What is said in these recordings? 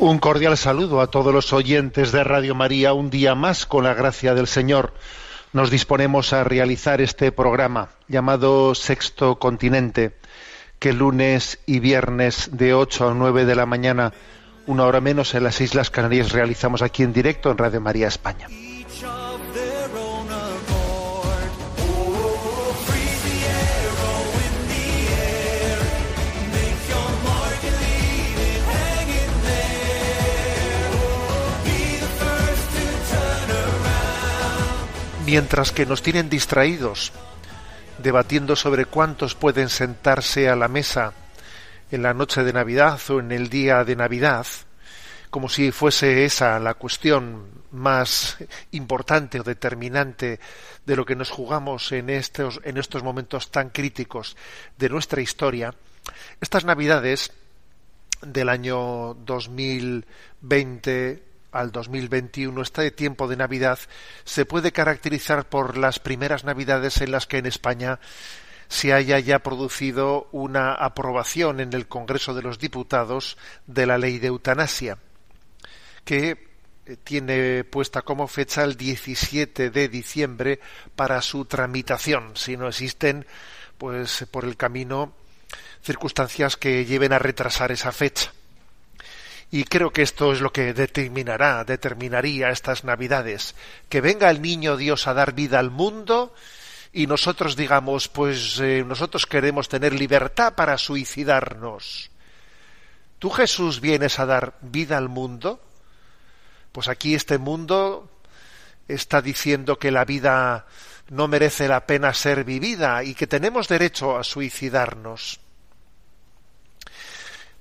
Un cordial saludo a todos los oyentes de Radio María. Un día más, con la gracia del Señor, nos disponemos a realizar este programa llamado Sexto Continente, que lunes y viernes de 8 a 9 de la mañana, una hora menos en las Islas Canarias, realizamos aquí en directo en Radio María España. Mientras que nos tienen distraídos, debatiendo sobre cuántos pueden sentarse a la mesa en la noche de Navidad o en el día de Navidad, como si fuese esa la cuestión más importante o determinante de lo que nos jugamos en estos, en estos momentos tan críticos de nuestra historia, estas Navidades del año 2020 al 2021, este tiempo de Navidad se puede caracterizar por las primeras Navidades en las que en España se haya ya producido una aprobación en el Congreso de los Diputados de la ley de eutanasia, que eh, tiene puesta como fecha el 17 de diciembre para su tramitación, si no existen, pues por el camino circunstancias que lleven a retrasar esa fecha. Y creo que esto es lo que determinará, determinaría estas Navidades, que venga el niño Dios a dar vida al mundo y nosotros digamos, pues eh, nosotros queremos tener libertad para suicidarnos. ¿Tú Jesús vienes a dar vida al mundo? Pues aquí este mundo está diciendo que la vida no merece la pena ser vivida y que tenemos derecho a suicidarnos.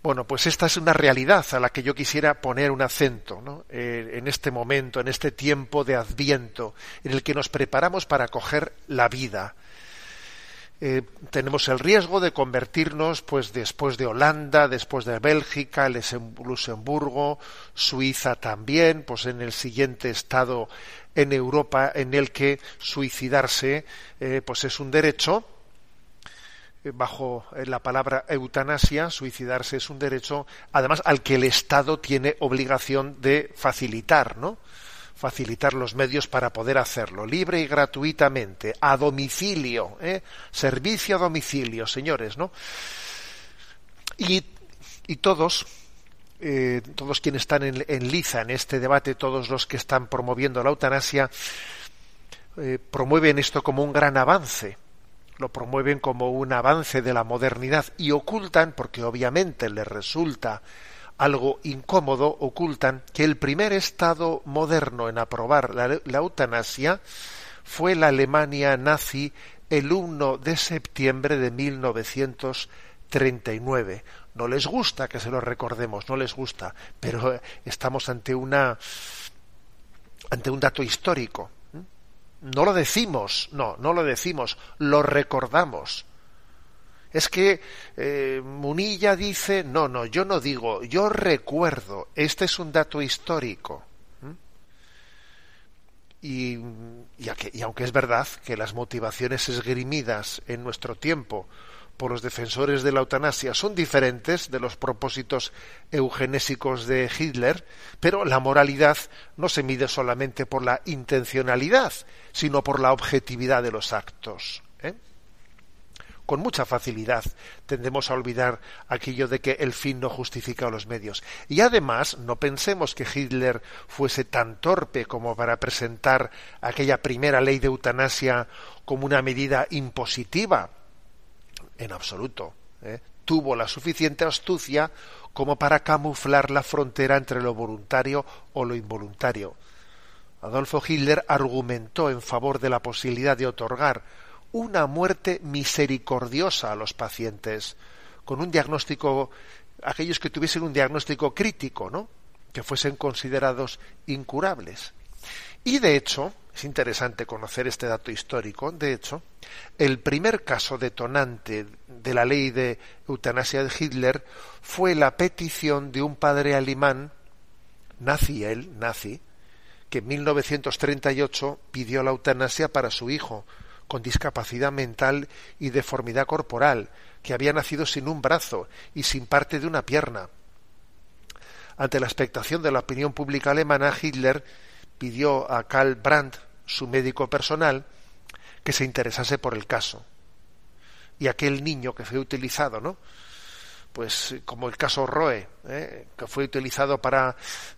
Bueno, pues esta es una realidad a la que yo quisiera poner un acento ¿no? Eh, en este momento, en este tiempo de adviento, en el que nos preparamos para acoger la vida. Eh, tenemos el riesgo de convertirnos, pues después de Holanda, después de Bélgica, Luxemburgo, Suiza también, pues en el siguiente estado en Europa en el que suicidarse, eh, pues es un derecho bajo la palabra eutanasia, suicidarse es un derecho, además al que el Estado tiene obligación de facilitar, ¿no? Facilitar los medios para poder hacerlo, libre y gratuitamente, a domicilio, ¿eh? servicio a domicilio, señores, ¿no? Y, y todos, eh, todos quienes están en, en, liza en este debate, todos los que están promoviendo la eutanasia, eh, promueven esto como un gran avance lo promueven como un avance de la modernidad y ocultan, porque obviamente les resulta algo incómodo, ocultan que el primer Estado moderno en aprobar la, eutanasia fue la Alemania nazi el 1 de septiembre de 1939. No les gusta que se lo recordemos, no les gusta, pero estamos ante una ante un dato histórico. No lo decimos, no, no lo decimos, lo recordamos. Es que eh, Munilla dice, no, no, yo no digo, yo recuerdo, este es un dato histórico. Y, y, y, aunque es verdad que las motivaciones esgrimidas en nuestro tiempo por los defensores de la eutanasia son diferentes de los propósitos eugenésicos de Hitler, pero la moralidad no se mide solamente por la intencionalidad, sino por la objetividad de los actos. ¿eh? Con mucha facilidad tendemos a olvidar aquello de que el fin no justifica los medios. Y además, no pensemos que Hitler fuese tan torpe como para presentar aquella primera ley de eutanasia como una medida impositiva, en absoluto. ¿eh? tuvo la suficiente astucia como para camuflar la frontera entre lo voluntario o lo involuntario. Adolfo Hitler argumentó en favor de la posibilidad de otorgar una muerte misericordiosa a los pacientes, con un diagnóstico, aquellos que tuviesen un diagnóstico crítico, ¿no? que fuesen considerados incurables. Y de hecho, es interesante conocer este dato histórico, de hecho, el primer caso detonante de la ley de eutanasia de Hitler fue la petición de un padre alemán, nazi él, nazi, que en 1938 pidió la eutanasia para su hijo, con discapacidad mental y deformidad corporal, que había nacido sin un brazo y sin parte de una pierna. Ante la expectación de la opinión pública alemana, Hitler pidió a Karl Brandt, su médico personal, que se interesase por el caso. Y aquel niño que fue utilizado, ¿no? Pues como el caso Roe, ¿eh? que fue utilizado para,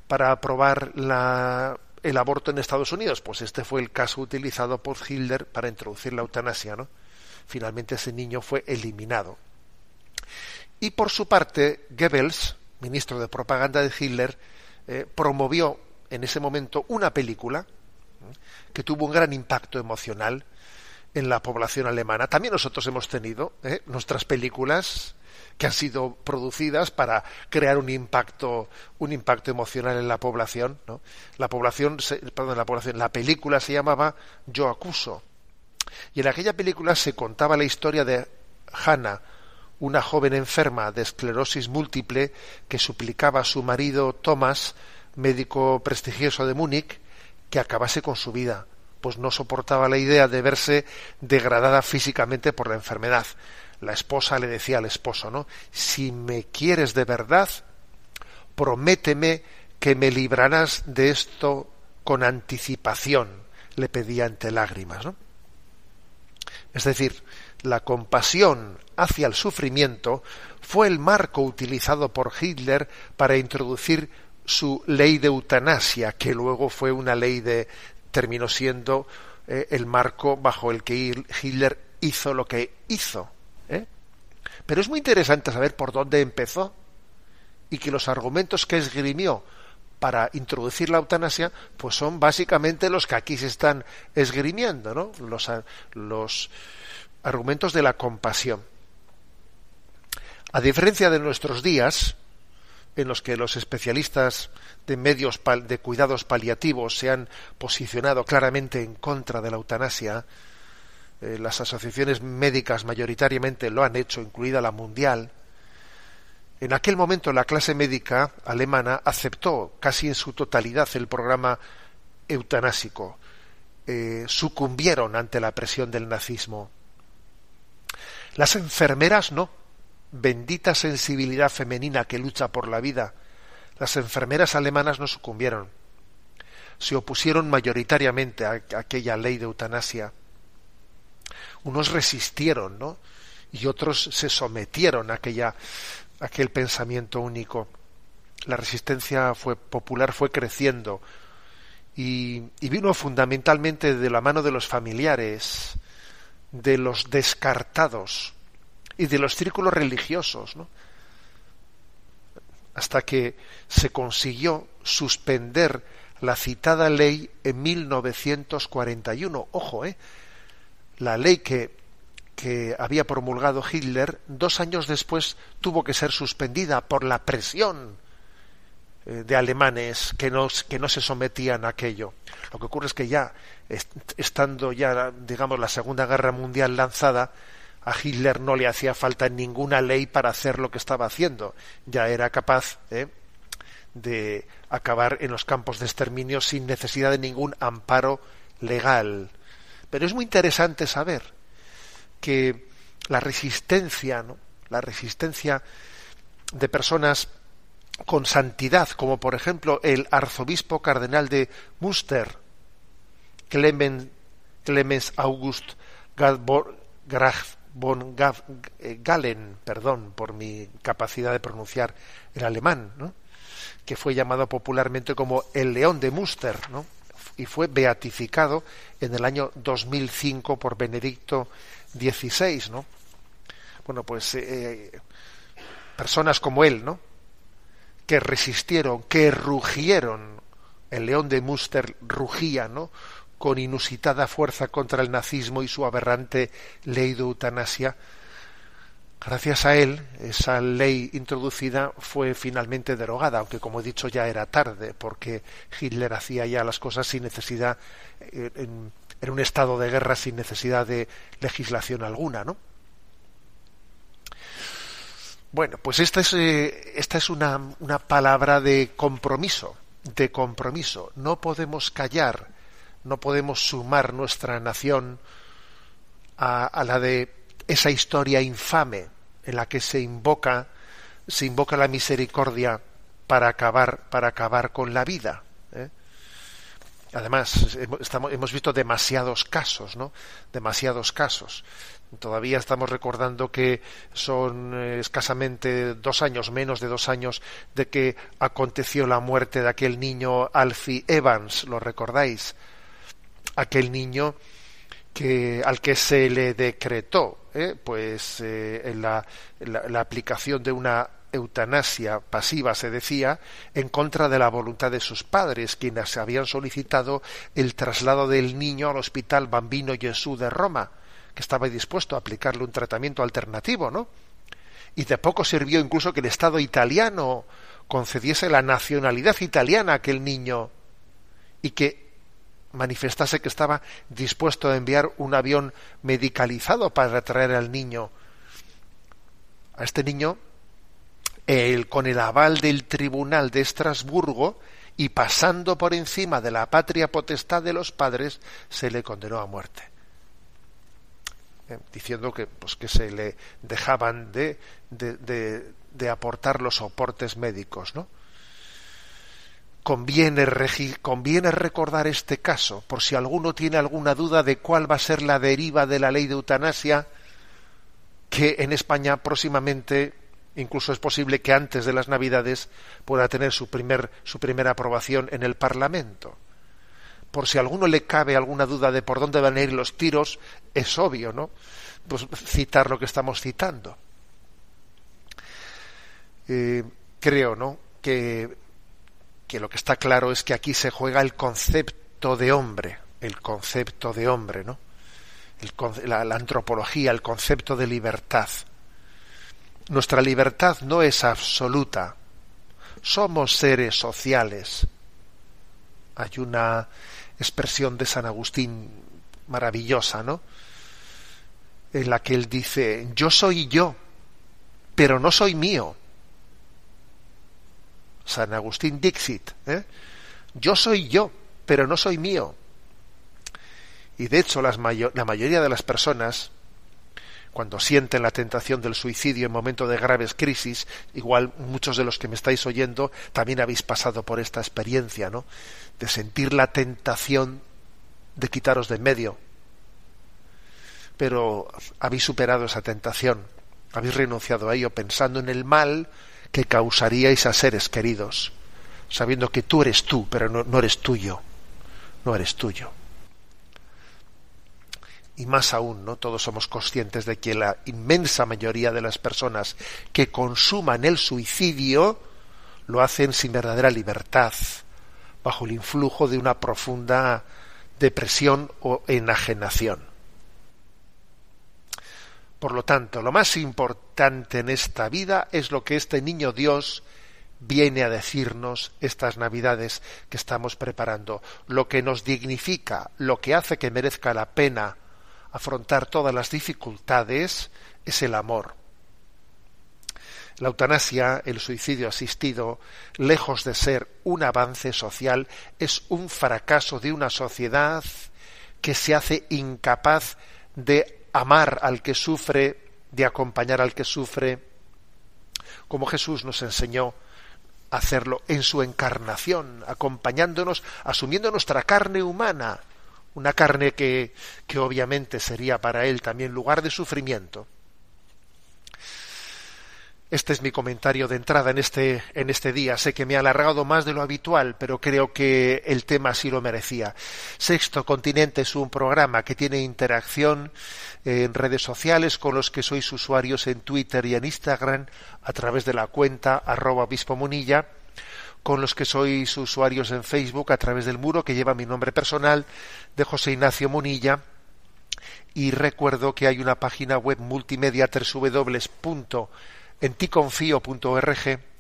para aprobar la, el aborto en Estados Unidos, pues este fue el caso utilizado por Hitler para introducir la eutanasia, ¿no? Finalmente ese niño fue eliminado. Y por su parte, Goebbels, ministro de propaganda de Hitler, eh, promovió en ese momento una película que tuvo un gran impacto emocional en la población alemana. También nosotros hemos tenido ¿eh? nuestras películas que han sido producidas para crear un impacto un impacto emocional en la población ¿no? la población la población la película se llamaba Yo acuso y en aquella película se contaba la historia de Hannah una joven enferma de esclerosis múltiple que suplicaba a su marido Thomas médico prestigioso de Múnich, que acabase con su vida, pues no soportaba la idea de verse degradada físicamente por la enfermedad. La esposa le decía al esposo, ¿no? Si me quieres de verdad, prométeme que me librarás de esto con anticipación, le pedía entre lágrimas, ¿no? Es decir, la compasión hacia el sufrimiento fue el marco utilizado por Hitler para introducir su ley de eutanasia, que luego fue una ley de terminó siendo eh, el marco bajo el que Hitler hizo lo que hizo. ¿eh? Pero es muy interesante saber por dónde empezó y que los argumentos que esgrimió para introducir la eutanasia, pues son básicamente los que aquí se están esgrimiendo, ¿no? Los, los argumentos de la compasión. A diferencia de nuestros días, en los que los especialistas de medios de cuidados paliativos se han posicionado claramente en contra de la eutanasia, eh, las asociaciones médicas mayoritariamente lo han hecho, incluida la mundial. En aquel momento la clase médica alemana aceptó casi en su totalidad el programa eutanásico. Eh, sucumbieron ante la presión del nazismo. Las enfermeras no bendita sensibilidad femenina que lucha por la vida, las enfermeras alemanas no sucumbieron. Se opusieron mayoritariamente a, aquella ley de eutanasia. Unos resistieron, ¿no? Y otros se sometieron a, aquella, a aquel pensamiento único. La resistencia fue popular fue creciendo y, y vino fundamentalmente de la mano de los familiares, de los descartados, y de los círculos religiosos, ¿no? hasta que se consiguió suspender la citada ley en 1941. Ojo, ¿eh? La ley que, que había promulgado Hitler, dos años después tuvo que ser suspendida por la presión eh, de alemanes que no, que no se sometían a aquello. Lo que ocurre es que ya, estando ya, digamos, la Segunda Guerra Mundial lanzada, a Hitler no le hacía falta ninguna ley para hacer lo que estaba haciendo. Ya era capaz ¿eh? de acabar en los campos de exterminio sin necesidad de ningún amparo legal. Pero es muy interesante saber que la resistencia, ¿no? la resistencia de personas con santidad, como por ejemplo el arzobispo cardenal de Münster, Clemens, August Graf, von eh, Galen, perdón por mi capacidad de pronunciar el alemán, ¿no? que fue llamado popularmente como el León de Münster, ¿no? y fue beatificado en el año 2005 por Benedicto XVI, ¿no? bueno, pues eh, personas como él, ¿no? Que resistieron, que rugieron. El león de Muster rugía, ¿no? Con inusitada fuerza contra el nazismo y su aberrante ley de eutanasia. Gracias a él, esa ley introducida fue finalmente derogada, aunque como he dicho ya era tarde, porque Hitler hacía ya las cosas sin necesidad, eh, en, un estado de guerra sin necesidad de legislación alguna, ¿no? Bueno, pues esta es, eh, esta es una, una, palabra de compromiso, de compromiso. No podemos callar, no podemos sumar nuestra nación a, a, la de esa historia infame en la que se invoca, se invoca la misericordia para acabar, para acabar con la vida. ¿eh? Además, estamos, hemos visto demasiados casos, ¿no? Demasiados casos. Todavía estamos recordando que son eh, escasamente dos años, menos de dos años, de que aconteció la muerte de aquel niño Alfie Evans, ¿lo recordáis? Aquel niño que al que se le decretó, ¿eh? pues eh, en la, la, la aplicación de una eutanasia pasiva, se decía, en contra de la voluntad de sus padres, quienes habían solicitado el traslado del niño al hospital Bambino Gesù de Roma, que estaba dispuesto a aplicarle un tratamiento alternativo, ¿no? Y de poco sirvió incluso que el Estado italiano concediese la nacionalidad italiana a aquel niño y que manifestase que estaba dispuesto a enviar un avión medicalizado para traer al niño. A este niño el, con el aval del Tribunal de Estrasburgo y pasando por encima de la patria potestad de los padres, se le condenó a muerte. Eh, diciendo que, pues, que se le dejaban de, de, de, de aportar los soportes médicos, ¿no? Conviene, recordar este caso, por si alguno tiene alguna duda de cuál va a ser la deriva de la ley de eutanasia, que en España próximamente incluso es posible que antes de las Navidades pueda tener su, primer, primera aprobación en el Parlamento. Por si a alguno le cabe alguna duda de por dónde van a ir los tiros, es obvio, ¿no? Pues citar lo que estamos citando. Eh, creo, ¿no? Que, que lo que está claro es que aquí se juega el concepto de hombre, el concepto de hombre, ¿no? El, la, la antropología, el concepto de libertad nuestra libertad no es absoluta. Somos seres sociales. Hay una expresión de San Agustín maravillosa, ¿no? En la que él dice, yo soy yo, pero no soy mío. San Agustín Dixit, ¿eh? yo soy yo, pero no soy mío. Y de hecho la mayoría de las personas cuando sienten la tentación del suicidio en momentos de graves crisis, igual muchos de los que me estáis oyendo también habéis pasado por esta experiencia, ¿no? De sentir la tentación de quitaros de en medio. Pero habéis superado esa tentación, habéis renunciado a ello pensando en el mal que causaríais a seres queridos, sabiendo que tú eres tú, pero no, no eres tuyo, no eres tuyo y más aún, ¿no? Todos somos conscientes de que la inmensa mayoría de las personas que consuman el suicidio lo hacen sin verdadera libertad, bajo el influjo de una profunda depresión o enajenación. Por lo tanto, lo más importante en esta vida es lo que este niño Dios viene a decirnos estas navidades que estamos preparando, lo que nos dignifica, lo que hace que merezca la pena afrontar todas las dificultades es el amor. La eutanasia, el suicidio asistido, lejos de ser un avance social, es un fracaso de una sociedad que se hace incapaz de amar al que sufre, de acompañar al que sufre, como Jesús nos enseñó a hacerlo en su encarnación, acompañándonos, asumiendo nuestra carne humana, una carne que, que obviamente sería para él también lugar de sufrimiento. Este es mi comentario de entrada en este, en este día. Sé que me ha alargado más de lo habitual, pero creo que el tema sí lo merecía. Sexto Continente es un programa que tiene interacción en redes sociales con los que sois usuarios en Twitter y en Instagram a través de la cuenta arroba munilla, con los que sois usuarios en Facebook a través del muro que lleva mi nombre personal de José Ignacio Munilla y recuerdo que hay una página web multimedia www.enticonfio.org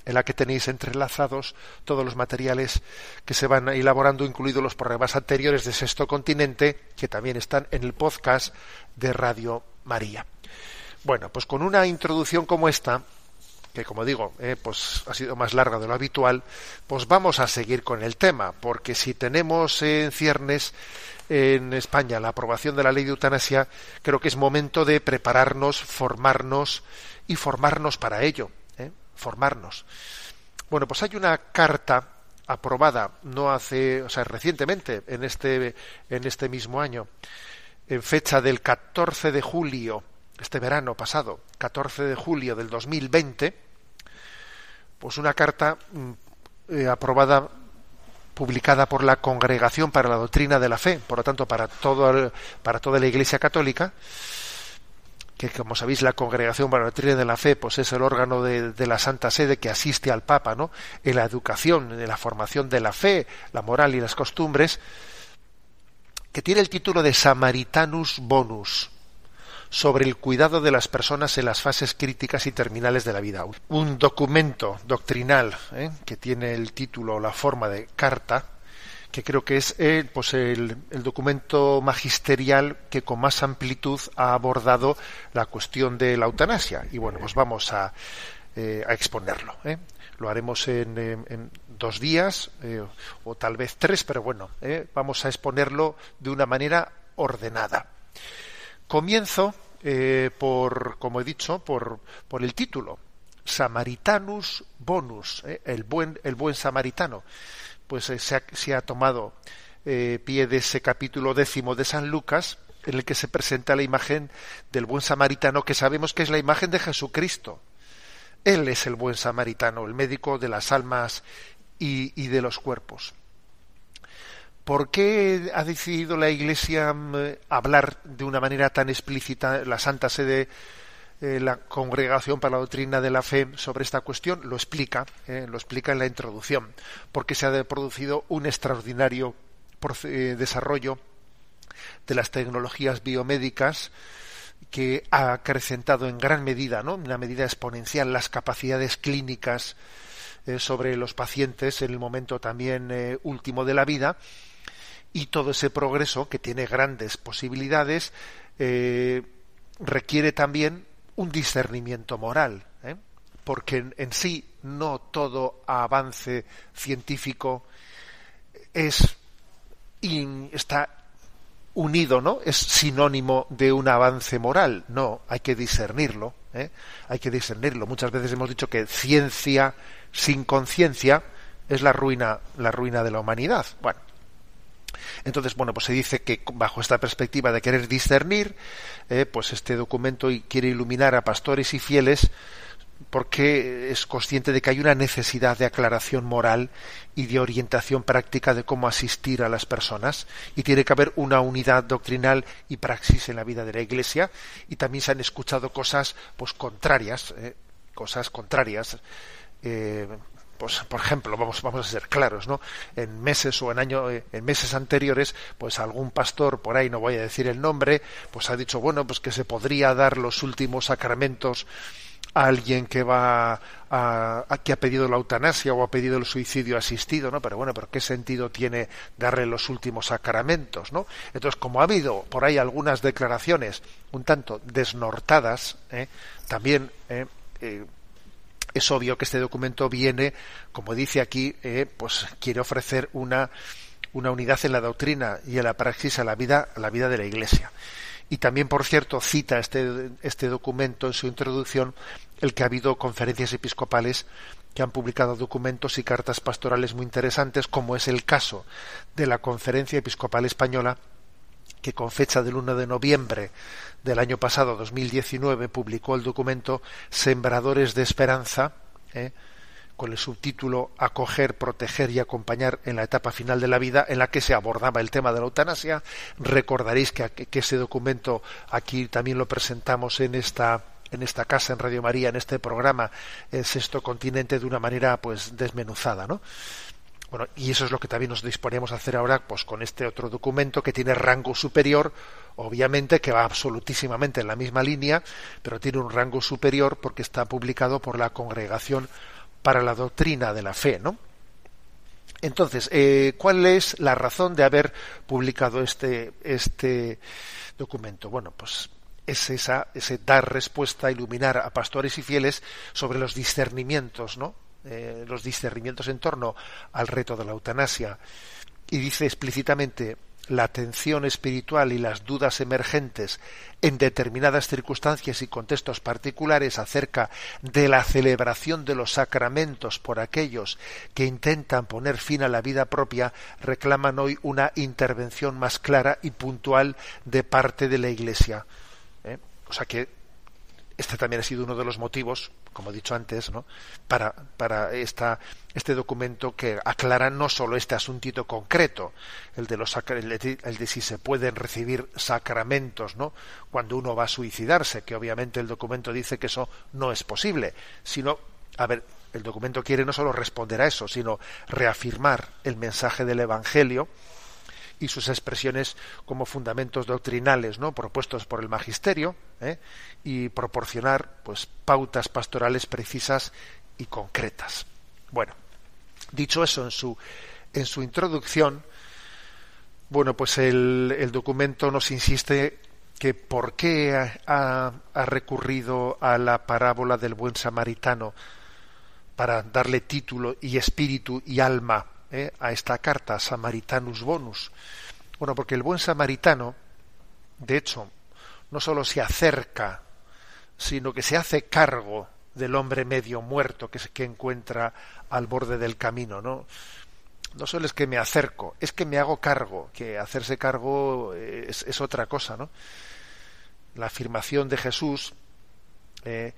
en la que tenéis entrelazados todos los materiales que se van elaborando, incluidos los programas anteriores de Sexto Continente, que también están en el podcast de Radio María. Bueno, pues con una introducción como esta, que como digo, eh, pues ha sido más larga de lo habitual, pues vamos a seguir con el tema, porque si tenemos en ciernes en España la aprobación de la ley de eutanasia, creo que es momento de prepararnos, formarnos y formarnos para ello, ¿eh? formarnos. Bueno, pues hay una carta aprobada no hace, o sea, recientemente en este en este mismo año, en fecha del 14 de julio, este verano pasado, 14 de julio del 2020, pues una carta mm, eh, aprobada publicada por la Congregación para la Doctrina de la Fe, por lo tanto para, todo para toda la Iglesia Católica, que como sabéis la Congregación para la Doctrina de la Fe pues es el órgano de, de, la Santa Sede que asiste al Papa ¿no? en la educación, en la formación de la fe, la moral y las costumbres, que tiene el título de Samaritanus Bonus sobre el cuidado de las personas en las fases críticas y terminales de la vida. Un documento doctrinal ¿eh? que tiene el título o la forma de carta, que creo que es eh, pues el, documento magisterial que con más amplitud ha abordado la cuestión de la eutanasia. Y bueno, pues vamos a, eh, a exponerlo. Lo haremos en, dos días o tal vez tres, pero bueno, vamos a exponerlo de una manera ordenada. Comienzo eh, por, como he dicho, por, el título, Samaritanus Bonus, eh, el, buen, samaritano. Pues eh, se, ha, tomado pie de ese capítulo décimo de San Lucas, en el que se presenta la imagen del buen samaritano, que sabemos que es la imagen de Jesucristo. Él es el buen samaritano, el médico de las almas y de los cuerpos. ¿Por qué ha decidido la Iglesia mm, hablar de una manera tan explícita la Santa Sede, eh, la Congregación para la Doctrina de la Fe sobre esta cuestión? Lo explica, eh, lo explica en la introducción, porque se ha producido un extraordinario eh, desarrollo de las tecnologías biomédicas que ha acrecentado en gran medida, ¿no? una medida exponencial, las capacidades clínicas sobre los pacientes en el momento también último de la vida y todo ese progreso que tiene grandes posibilidades eh, requiere también un discernimiento moral, ¿eh? porque en, sí no todo avance científico es está unido, ¿no? Es sinónimo de un avance moral. No, hay que discernirlo, ¿eh? hay que discernirlo. Muchas veces hemos dicho que ciencia sin conciencia es la ruina, la ruina de la humanidad. Bueno, entonces, bueno, pues se dice que bajo esta perspectiva de querer discernir, eh, pues este documento quiere iluminar a pastores y fieles porque es consciente de que hay una necesidad de aclaración moral y de orientación práctica de cómo asistir a las personas. Y tiene que haber una unidad doctrinal y praxis en la vida de la Iglesia. Y también se han escuchado cosas pues contrarias, eh, cosas contrarias eh, pues por ejemplo vamos vamos a ser claros no en meses o en año eh, en meses anteriores pues algún pastor por ahí no voy a decir el nombre pues ha dicho bueno pues que se podría dar los últimos sacramentos a alguien que va a, que ha pedido la eutanasia o ha pedido el suicidio asistido, ¿no? Pero bueno, pero qué sentido tiene darle los últimos sacramentos, ¿no? Entonces, como ha habido por ahí algunas declaraciones un tanto desnortadas, ¿eh? también eh, es obvio que este documento viene, como dice aquí, eh, pues quiere ofrecer una, una unidad en la doctrina y en la praxis a la vida, a la vida de la Iglesia. Y también, por cierto, cita este, este documento en su introducción el que ha habido conferencias episcopales que han publicado documentos y cartas pastorales muy interesantes, como es el caso de la Conferencia Episcopal Española que con fecha del 1 de noviembre del año pasado, 2019, publicó el documento Sembradores de Esperanza, ¿eh? con el subtítulo Acoger, proteger y acompañar en la etapa final de la vida, en la que se abordaba el tema de la eutanasia. Recordaréis que, que ese documento aquí también lo presentamos en esta en esta casa en Radio María, en este programa, en Sexto Continente, de una manera pues desmenuzada, ¿no? Bueno, y eso es lo que también nos disponemos a hacer ahora, pues con este otro documento que tiene rango superior, obviamente que va absolutísimamente en la misma línea, pero tiene un rango superior porque está publicado por la Congregación para la Doctrina de la Fe, ¿no? Entonces, eh, ¿cuál es la razón de haber publicado este, este documento? Bueno, pues es esa, ese dar respuesta, iluminar a pastores y fieles sobre los discernimientos, ¿no? Eh, los discernimientos en torno al reto de la eutanasia y dice explícitamente la atención espiritual y las dudas emergentes en determinadas circunstancias y contextos particulares acerca de la celebración de los sacramentos por aquellos que intentan poner fin a la vida propia reclaman hoy una intervención más clara y puntual de parte de la Iglesia. ¿eh? O sea que este también ha sido uno de los motivos, como he dicho antes, ¿no? para, para esta, este documento que aclara no solo este asuntito concreto, el de, los, el de, el de si se pueden recibir sacramentos ¿no? cuando uno va a suicidarse, que obviamente el documento dice que eso no es posible, sino, a ver, el documento quiere no solo responder a eso, sino reafirmar el mensaje del Evangelio, y sus expresiones como fundamentos doctrinales no propuestos por el magisterio ¿eh? y proporcionar pues pautas pastorales precisas y concretas bueno dicho eso en su en su introducción bueno pues el, documento nos insiste que por qué ha recurrido a la parábola del buen samaritano para darle título y espíritu y alma ¿eh? a esta carta, Samaritanus Bonus. Bueno, porque el buen samaritano, de hecho, no solo se acerca, sino que se hace cargo del hombre medio muerto que, que encuentra al borde del camino, ¿no? No solo es que me acerco, es que me hago cargo, que hacerse cargo es, es otra cosa, ¿no? La afirmación de Jesús eh,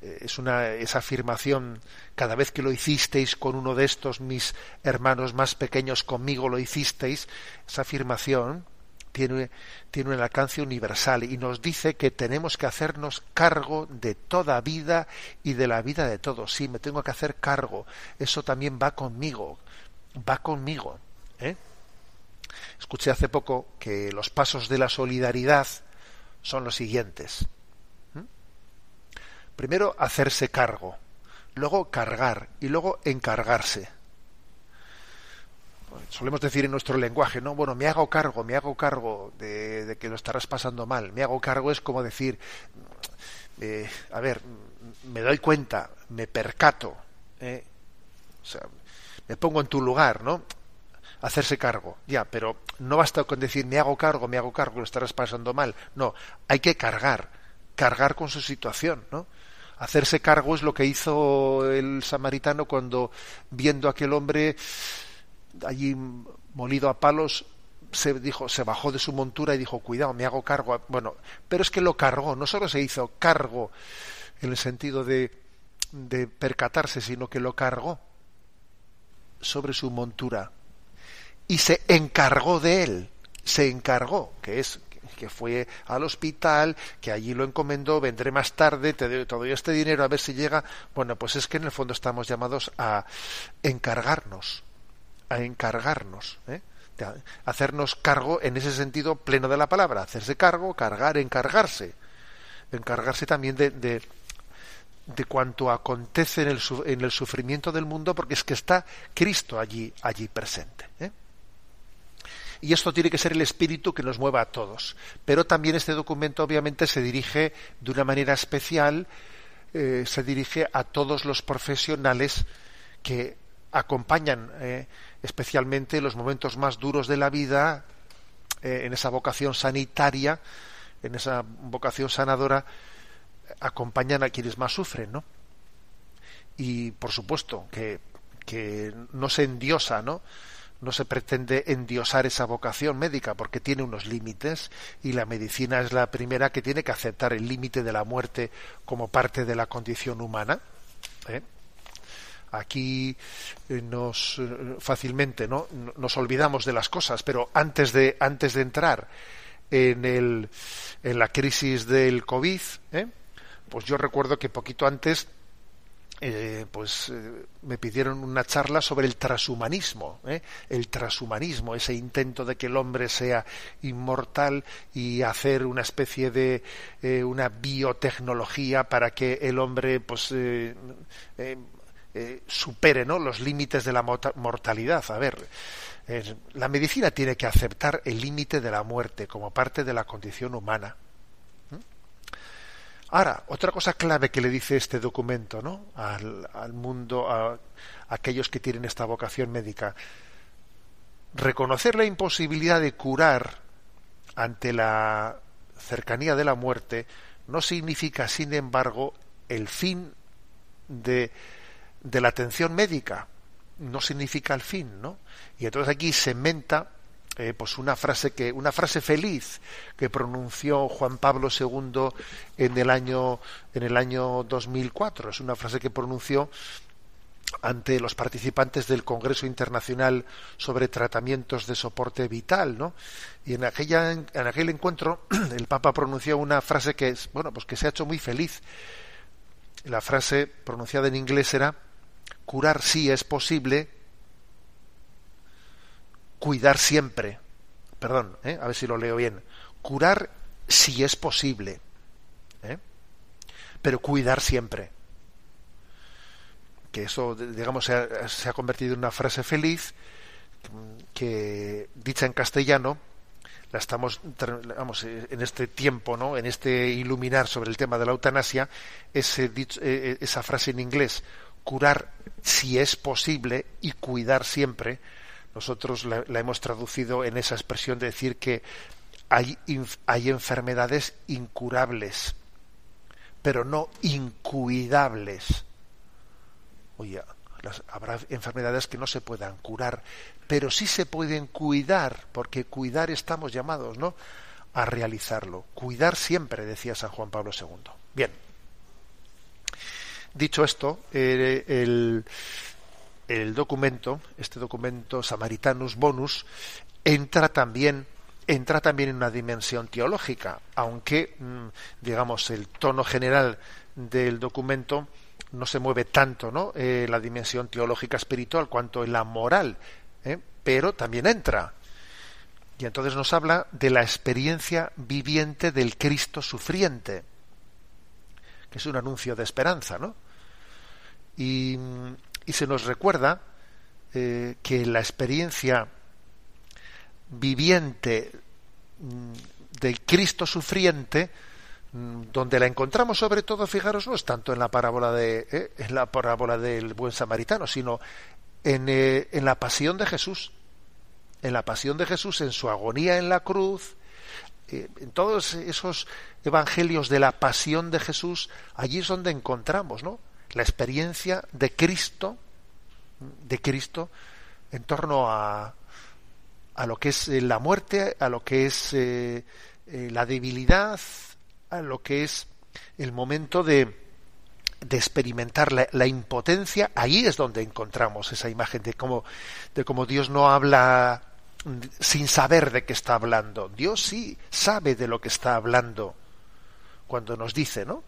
es una esa afirmación cada vez que lo hicisteis con uno de estos mis hermanos más pequeños conmigo lo hicisteis esa afirmación tiene, tiene un alcance universal y nos dice que tenemos que hacernos cargo de toda vida y de la vida de todos. Sí, me tengo que hacer cargo. Eso también va conmigo. Va conmigo. ¿eh? Escuché hace poco que los pasos de la solidaridad son los siguientes. Primero hacerse cargo, luego cargar y luego encargarse. Solemos decir en nuestro lenguaje, no, bueno, me hago cargo, me hago cargo de, que lo estarás pasando mal. Me hago cargo es como decir, eh, a ver, me doy cuenta, me percato, eh, o sea, me pongo en tu lugar, ¿no? Hacerse cargo, ya, pero no basta con decir me hago cargo, me hago cargo, lo estarás pasando mal. No, hay que cargar, cargar con su situación, ¿no? Hacerse cargo es lo que hizo el samaritano cuando viendo a aquel hombre allí molido a palos se dijo se bajó de su montura y dijo cuidado me hago cargo bueno pero es que lo cargó no solo se hizo cargo en el sentido de de percatarse sino que lo cargó sobre su montura y se encargó de él se encargó que es que fue al hospital, que allí lo encomendó, vendré más tarde, te doy todo este dinero a ver si llega. Bueno, pues es que en el fondo estamos llamados a encargarnos, a encargarnos, ¿eh? hacernos cargo en ese sentido pleno de la palabra, hacerse cargo, cargar, encargarse, encargarse también de, de de cuanto acontece en el, en el sufrimiento del mundo, porque es que está Cristo allí, allí presente. ¿eh? Y esto tiene que ser el espíritu que nos mueva a todos. Pero también este documento obviamente se dirige de una manera especial, eh, se dirige a todos los profesionales que acompañan eh, especialmente los momentos más duros de la vida, eh, en esa vocación sanitaria, en esa vocación sanadora, acompañan a quienes más sufren, ¿no? Y por supuesto que, que no se endiosa, ¿no? No se pretende endiosar esa vocación médica porque tiene unos límites y la medicina es la primera que tiene que aceptar el límite de la muerte como parte de la condición humana. ¿eh? Aquí eh, nos eh, fácilmente ¿no? nos olvidamos de las cosas, pero antes de antes de entrar en el en la crisis del covid, pues yo recuerdo que poquito antes eh, pues eh, me pidieron una charla sobre el transhumanismo, ¿eh? el transhumanismo, ese intento de que el hombre sea inmortal y hacer una especie de una biotecnología para que el hombre pues supere ¿no? los límites de la mortalidad. A ver, la medicina tiene que aceptar el límite de la muerte como parte de la condición humana. Ahora, otra cosa clave que le dice este documento ¿no? al, mundo, a, aquellos que tienen esta vocación médica, reconocer la imposibilidad de curar ante la cercanía de la muerte no significa, sin embargo, el fin de, de la atención médica. No significa el fin, ¿no? Y entonces aquí se menta eh, pues una frase que una frase feliz que pronunció Juan Pablo II en el año en el año 2004 es una frase que pronunció ante los participantes del Congreso Internacional sobre tratamientos de soporte vital, ¿no? Y en aquella en aquel encuentro el Papa pronunció una frase que es, bueno, pues que se ha hecho muy feliz. La frase pronunciada en inglés era curar sí es posible, cuidar siempre, perdón, ¿eh? a ver si lo leo bien, curar si es posible, ¿eh? pero cuidar siempre. Que eso, digamos, se ha, convertido en una frase feliz que, dicha en castellano, la estamos, vamos, en este tiempo, ¿no? En este iluminar sobre el tema de la eutanasia, eh, esa frase en inglés, curar si es posible y cuidar siempre, nosotros la, hemos traducido en esa expresión de decir que hay, hay enfermedades incurables, pero no incuidables. Oye, habrá enfermedades que no se puedan curar, pero sí se pueden cuidar, porque cuidar estamos llamados, ¿no? A realizarlo. Cuidar siempre, decía San Juan Pablo II. Bien. Dicho esto, eh, el, el documento, este documento Samaritanus Bonus, entra también entra también en una dimensión teológica, aunque mm, digamos el tono general del documento no se mueve tanto, ¿no? Eh, la dimensión teológica espiritual cuanto en la moral, ¿eh? pero también entra. Y entonces nos habla de la experiencia viviente del Cristo sufriente, que es un anuncio de esperanza, ¿no? Y mm, y se nos recuerda eh, que la experiencia viviente mm, del Cristo sufriente, mm, donde la encontramos sobre todo, fijaros, no es tanto en la parábola de eh, en la parábola del buen samaritano, sino en, eh, en la pasión de Jesús, en la pasión de Jesús, en su agonía en la cruz, en todos esos evangelios de la pasión de Jesús, allí es donde encontramos, ¿no? La experiencia de Cristo, de Cristo, en torno a, a lo que es eh, la muerte, a lo que es eh, eh, la debilidad, a lo que es el momento de, de experimentar la, impotencia, ahí es donde encontramos esa imagen de cómo, de cómo Dios no habla sin saber de qué está hablando. Dios sí sabe de lo que está hablando cuando nos dice, ¿no?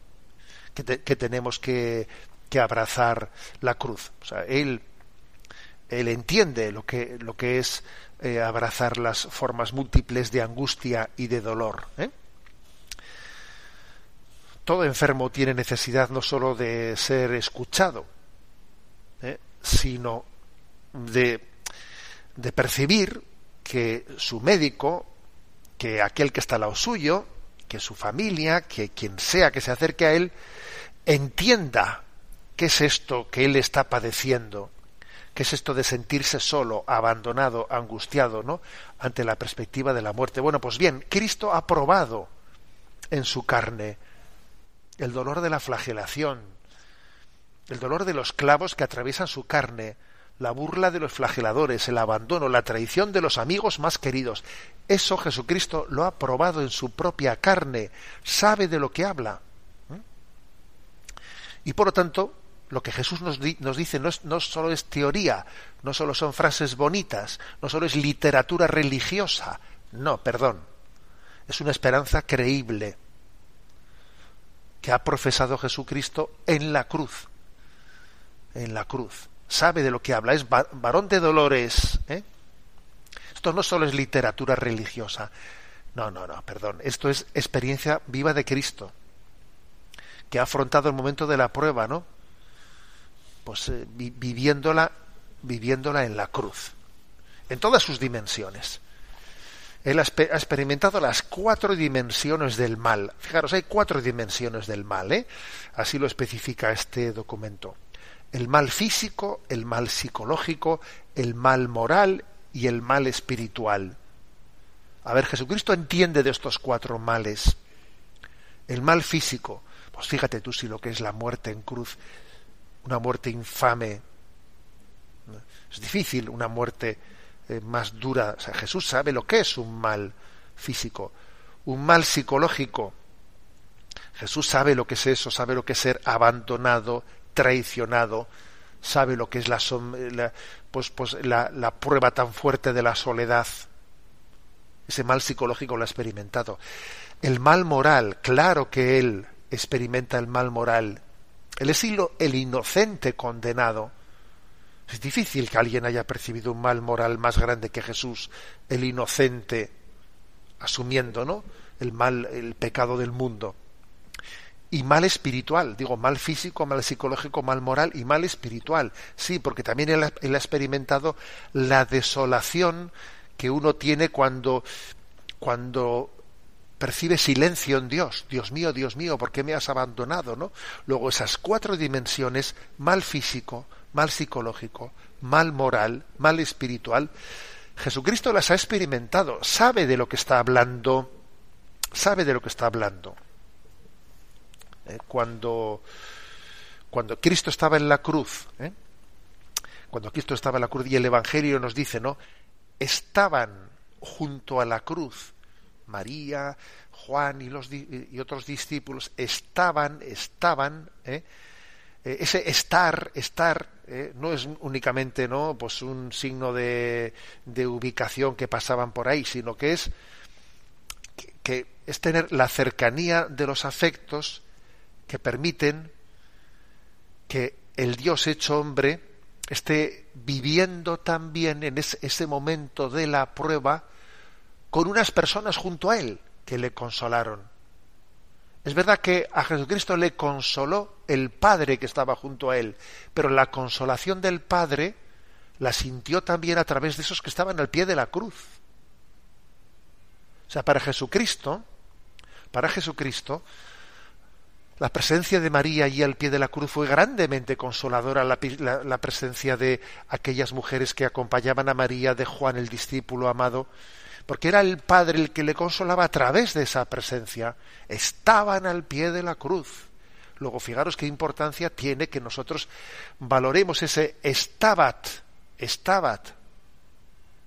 Que, que tenemos que que abrazar la cruz. O sea, él, él entiende lo que, lo que es eh, abrazar las formas múltiples de angustia y de dolor. ¿eh? Todo enfermo tiene necesidad no sólo de ser escuchado, ¿eh? sino de, de percibir que su médico, que aquel que está al lado suyo, que su familia, que quien sea que se acerque a él, entienda ¿Qué es esto que él está padeciendo? ¿Qué es esto de sentirse solo, abandonado, angustiado, ¿no? ante la perspectiva de la muerte? Bueno, pues bien, Cristo ha probado en su carne el dolor de la flagelación, el dolor de los clavos que atraviesan su carne, la burla de los flageladores, el abandono, la traición de los amigos más queridos. Eso Jesucristo lo ha probado en su propia carne, sabe de lo que habla. ¿Mm? Y por lo tanto, lo que Jesús nos, dice no, es, solo es teoría, no solo son frases bonitas, no solo es literatura religiosa, no, perdón, es una esperanza creíble que ha profesado Jesucristo en la cruz, en la cruz. Sabe de lo que habla, es varón de dolores. ¿eh? Esto no solo es literatura religiosa, no, no, no, perdón, esto es experiencia viva de Cristo, que ha afrontado el momento de la prueba, ¿no? Pues eh, viviéndola, viviéndola en la cruz, en todas sus dimensiones. Él ha, experimentado las cuatro dimensiones del mal. Fijaros, hay cuatro dimensiones del mal, ¿eh? Así lo especifica este documento. El mal físico, el mal psicológico, el mal moral y el mal espiritual. A ver, Jesucristo entiende de estos cuatro males. El mal físico, pues fíjate tú si lo que es la muerte en cruz una muerte infame. Es difícil una muerte eh, más dura. Jesús sabe lo que es un mal físico, un mal psicológico. Jesús sabe lo que es eso, sabe lo que es ser abandonado, traicionado, sabe lo que es la, pues, pues, la, la prueba tan fuerte de la soledad. Ese mal psicológico lo ha experimentado. El mal moral, claro que él experimenta el mal moral él es el inocente condenado. Es difícil que alguien haya percibido un mal moral más grande que Jesús, el inocente, asumiendo, ¿no? El mal, el pecado del mundo. Y mal espiritual, digo, mal físico, mal psicológico, mal moral y mal espiritual. Sí, porque también él ha, él ha experimentado la desolación que uno tiene cuando, cuando percibe silencio en Dios. Dios mío, Dios mío, ¿por qué me has abandonado? ¿no? Luego esas cuatro dimensiones, mal físico, mal psicológico, mal moral, mal espiritual, Jesucristo las ha experimentado, sabe de lo que está hablando, sabe de lo que está hablando. Eh, cuando, cuando Cristo estaba en la cruz, ¿eh? cuando Cristo estaba en la cruz y el Evangelio nos dice, ¿no? Estaban junto a la cruz María, Juan y, los, y otros discípulos estaban, estaban, ¿eh? Eh, ese estar, estar, ¿eh? no es únicamente no, pues un signo de, de, ubicación que pasaban por ahí, sino que es que es tener la cercanía de los afectos que permiten que el Dios hecho hombre esté viviendo también en ese momento de la prueba con unas personas junto a él que le consolaron. Es verdad que a Jesucristo le consoló el Padre que estaba junto a él, pero la consolación del Padre la sintió también a través de esos que estaban al pie de la cruz. O sea, para Jesucristo, para Jesucristo, la presencia de María allí al pie de la cruz fue grandemente consoladora, la, presencia de aquellas mujeres que acompañaban a María, de Juan el discípulo amado, porque era el Padre el que le consolaba a través de esa presencia. Estaban al pie de la cruz. Luego, fijaros qué importancia tiene que nosotros valoremos ese estabat, estabat,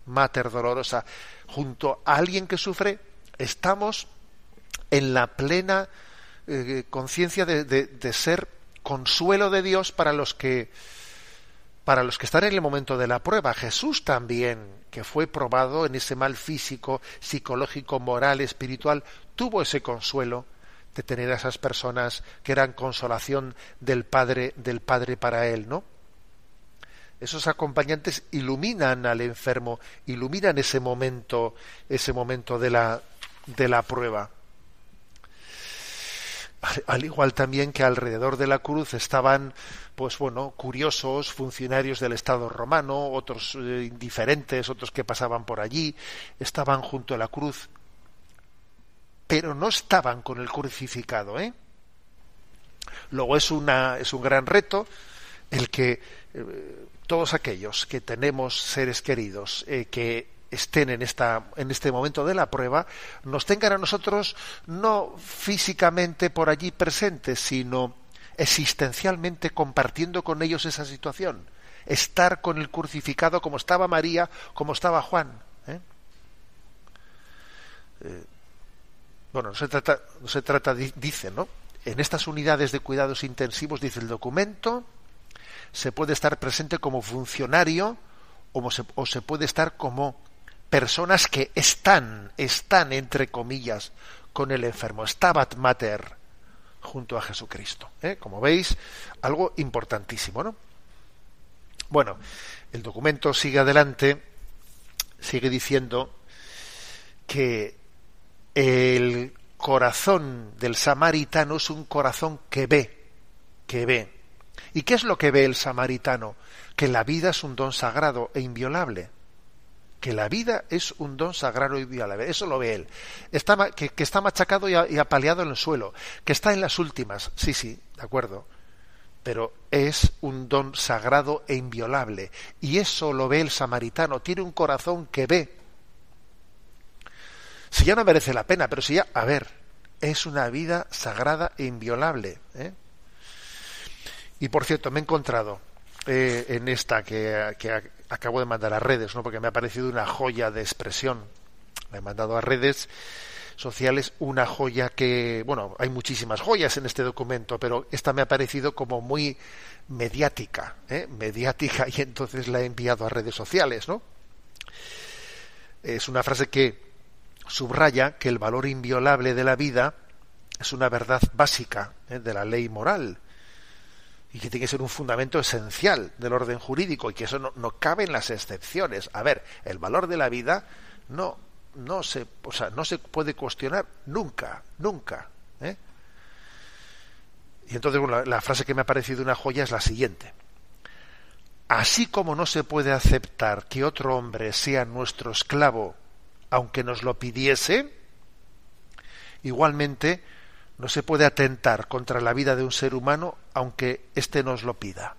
mater dolorosa, junto a alguien que sufre, estamos en la plena eh, conciencia de, de ser consuelo de Dios para los que para los que están en el momento de la prueba. Jesús también, que fue probado en ese mal físico, psicológico, moral, espiritual, tuvo ese consuelo de tener a esas personas que eran consolación del Padre, del Padre para él, ¿no? Esos acompañantes iluminan al enfermo, iluminan ese momento, ese momento de la, de la prueba al igual también que alrededor de la cruz estaban pues bueno curiosos funcionarios del estado romano otros eh, indiferentes otros que pasaban por allí estaban junto a la cruz pero no estaban con el crucificado ¿eh? luego es una es un gran reto el que eh, todos aquellos que tenemos seres queridos eh, que estén en, esta, en este momento de la prueba, nos tengan a nosotros no físicamente por allí presentes, sino existencialmente compartiendo con ellos esa situación, estar con el crucificado como estaba María, como estaba Juan. ¿eh? Eh, bueno, no se trata, no se trata, dice, ¿no? En estas unidades de cuidados intensivos, dice el documento, se puede estar presente como funcionario o se, o se puede estar como personas que están, están entre comillas, con el enfermo, stabat mater, junto a Jesucristo. ¿eh? Como veis, algo importantísimo, ¿no? Bueno, el documento sigue adelante, sigue diciendo que el corazón del samaritano es un corazón que ve, que ve. ¿Y qué es lo que ve el samaritano? Que la vida es un don sagrado e inviolable que la vida es un don sagrado y violable. Eso lo ve él. Está, que, está machacado y, apaleado en el suelo, que está en las últimas. Sí, sí, de acuerdo. Pero es un don sagrado e inviolable. Y eso lo ve el samaritano. Tiene un corazón que ve. Si ya no merece la pena, pero si ya, a ver, es una vida sagrada e inviolable. ¿eh? Y por cierto, me he encontrado eh, en esta que, que, acabo de mandar a redes, ¿no? porque me ha parecido una joya de expresión. Me he mandado a redes sociales una joya que, bueno, hay muchísimas joyas en este documento, pero esta me ha parecido como muy mediática, ¿eh? mediática, y entonces la he enviado a redes sociales, ¿no? Es una frase que subraya que el valor inviolable de la vida es una verdad básica ¿eh? de la ley moral y que tiene que ser un fundamento esencial del orden jurídico y que eso no, cabe en las excepciones. A ver, el valor de la vida no, no, se, o sea, no se puede cuestionar nunca, nunca. ¿eh? Y entonces la, frase que me ha parecido una joya es la siguiente. Así como no se puede aceptar que otro hombre sea nuestro esclavo, aunque nos lo pidiese, igualmente no se puede atentar contra la vida de un ser humano aunque éste nos lo pida.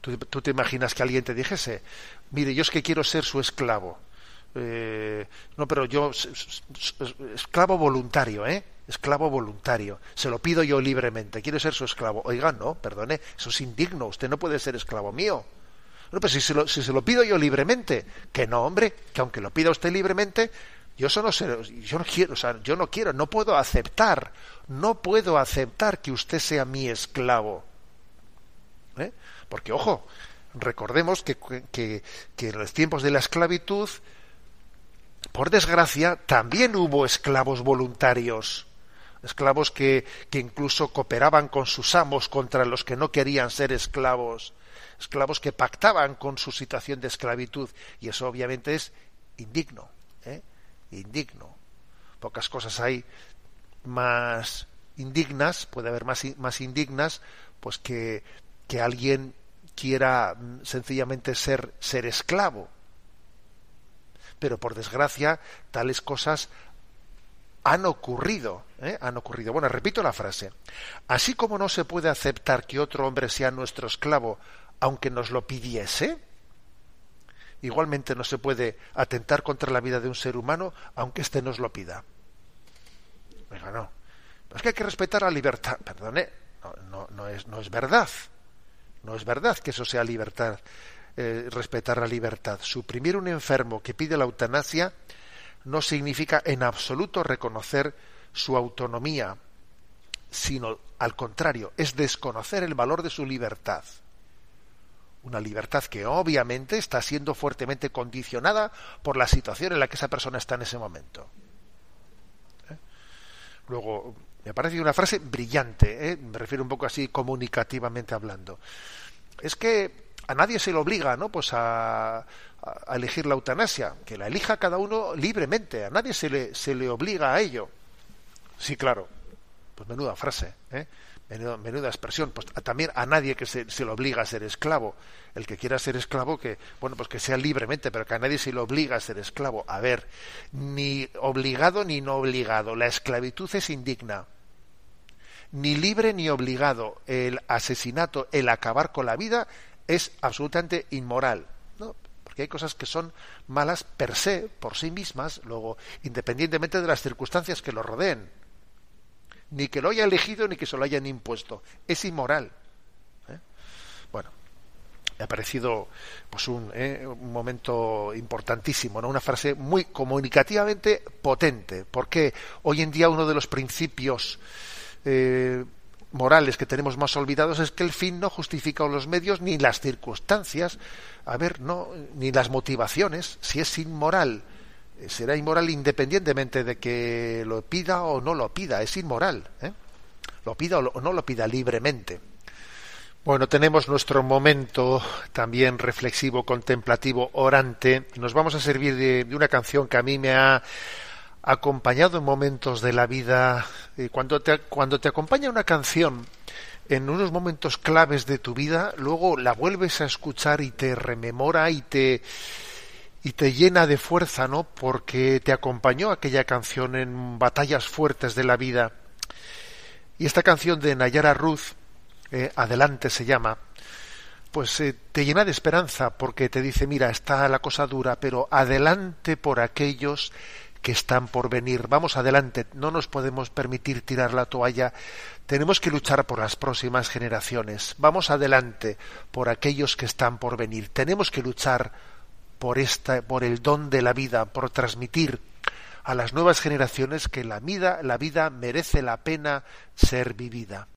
¿Tú, te imaginas que alguien te dijese, mire, yo es que quiero ser su esclavo. Eh, no, pero yo, esclavo voluntario, ¿eh? Esclavo voluntario. Se lo pido yo libremente. Quiero ser su esclavo. Oiga, no, perdone, eso es indigno. Usted no puede ser esclavo mío. No, pero si se, lo, si se lo pido yo libremente, que no, hombre, que aunque lo pida usted libremente, yo no quiero, o sea, yo no quiero, no puedo aceptar, no puedo aceptar que usted sea mi esclavo. ¿Eh? Porque, ojo, recordemos que, que, que en los tiempos de la esclavitud, por desgracia, también hubo esclavos voluntarios esclavos que, que, incluso cooperaban con sus amos contra los que no querían ser esclavos, esclavos que pactaban con su situación de esclavitud, y eso obviamente es indigno. Indigno. Pocas cosas hay más indignas, puede haber más, más indignas, pues que, que alguien quiera mm, sencillamente ser, ser esclavo. Pero por desgracia, tales cosas han ocurrido, ¿eh? han ocurrido. Bueno, repito la frase. Así como no se puede aceptar que otro hombre sea nuestro esclavo, aunque nos lo pidiese, igualmente no se puede atentar contra la vida de un ser humano aunque éste nos lo pida. Venga, no. Es que hay que respetar la libertad. Perdone, no, no, es, no es verdad. No es verdad que eso sea libertad, eh, respetar la libertad. Suprimir un enfermo que pide la eutanasia no significa en absoluto reconocer su autonomía, sino al contrario, es desconocer el valor de su libertad una libertad que obviamente está siendo fuertemente condicionada por la situación en la que esa persona está en ese momento. ¿Eh? Luego, me parece una frase brillante, ¿eh? me refiero un poco así comunicativamente hablando. Es que a nadie se le obliga, ¿no? Pues a, a, elegir la eutanasia, que la elija cada uno libremente, a nadie se le, se le obliga a ello. Sí, claro. Pues menuda frase, ¿eh? Menuda, expresión, pues también a nadie que se, se, le obliga a ser esclavo. El que quiera ser esclavo, que, bueno, pues que sea libremente, pero que a nadie se le obliga a ser esclavo. A ver, ni obligado ni no obligado. La esclavitud es indigna. Ni libre ni obligado. El asesinato, el acabar con la vida, es absolutamente inmoral. ¿no? Porque hay cosas que son malas per se, por sí mismas, luego, independientemente de las circunstancias que lo rodeen ni que lo haya elegido ni que se lo hayan impuesto. Es inmoral. ¿eh? Bueno, me ha parecido pues un, eh, un, momento importantísimo, ¿no? una frase muy comunicativamente potente, porque hoy en día uno de los principios eh, morales que tenemos más olvidados es que el fin no justifica los medios ni las circunstancias, a ver, no, ni las motivaciones, si es inmoral, será inmoral independientemente de que lo pida o no lo pida, es inmoral, ¿eh? lo pida o no lo pida libremente. Bueno, tenemos nuestro momento también reflexivo, contemplativo, orante. Nos vamos a servir de, de una canción que a mí me ha acompañado en momentos de la vida. Eh, cuando, te, cuando te acompaña una canción en unos momentos claves de tu vida, luego la vuelves a escuchar y te rememora y te y te llena de fuerza, ¿no? Porque te acompañó aquella canción en batallas fuertes de la vida. Y esta canción de Nayara Ruth, eh, Adelante se llama, pues eh, te llena de esperanza porque te dice, mira, está la cosa dura, pero adelante por aquellos que están por venir. Vamos adelante, no nos podemos permitir tirar la toalla, tenemos que luchar por las próximas generaciones. Vamos adelante por aquellos que están por venir. Tenemos que luchar por esta por el don de la vida, por transmitir a las nuevas generaciones que la vida, la vida merece la pena ser vivida.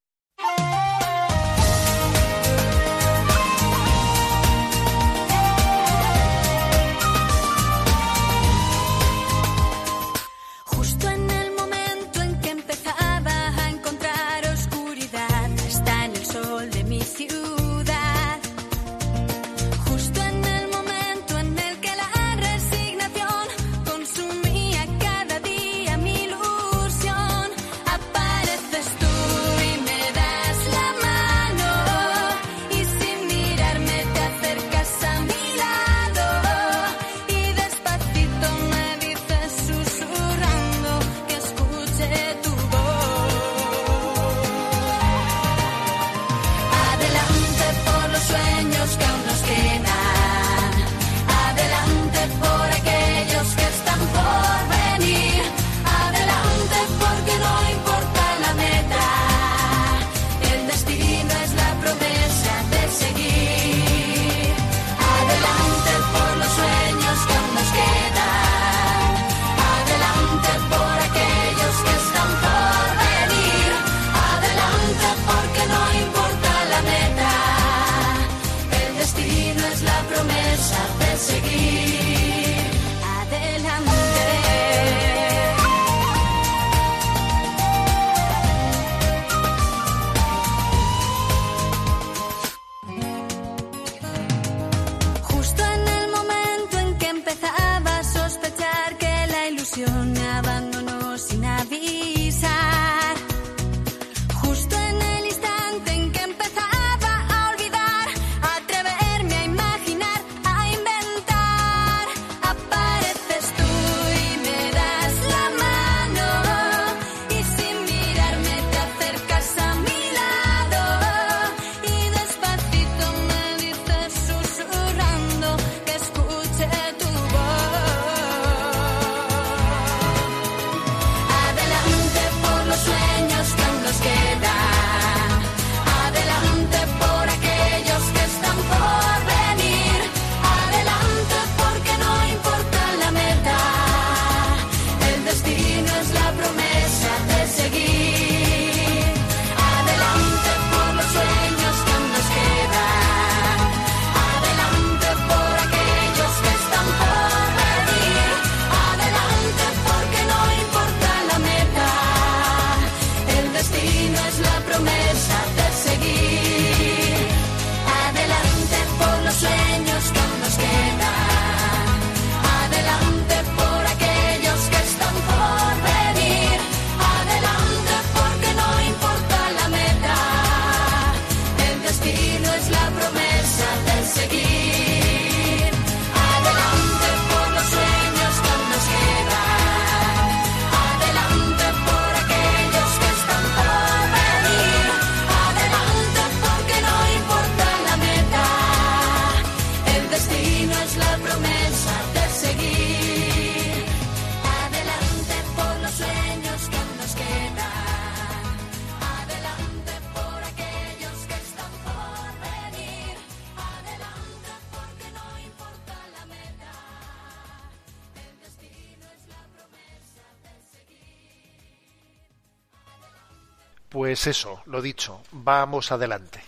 Pues eso, lo dicho, vamos adelante.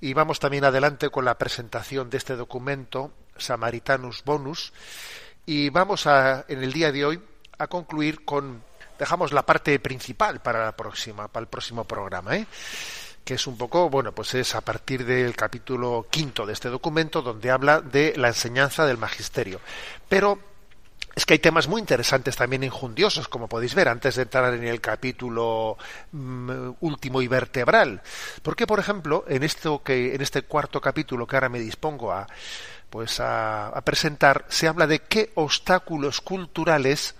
Y vamos también adelante con la presentación de este documento, Samaritanus Bonus, y vamos a, en el día de hoy, a concluir con, dejamos la parte principal para la próxima, para el próximo programa, ¿eh? que es un poco, bueno, pues es a partir del capítulo quinto de este documento, donde habla de la enseñanza del magisterio. Pero es que hay temas muy interesantes también injundiosos, como podéis ver, antes de entrar en el capítulo mm, último y vertebral. Porque, por ejemplo, en esto que, en este cuarto capítulo que ahora me dispongo a, pues a, presentar, se habla de qué obstáculos culturales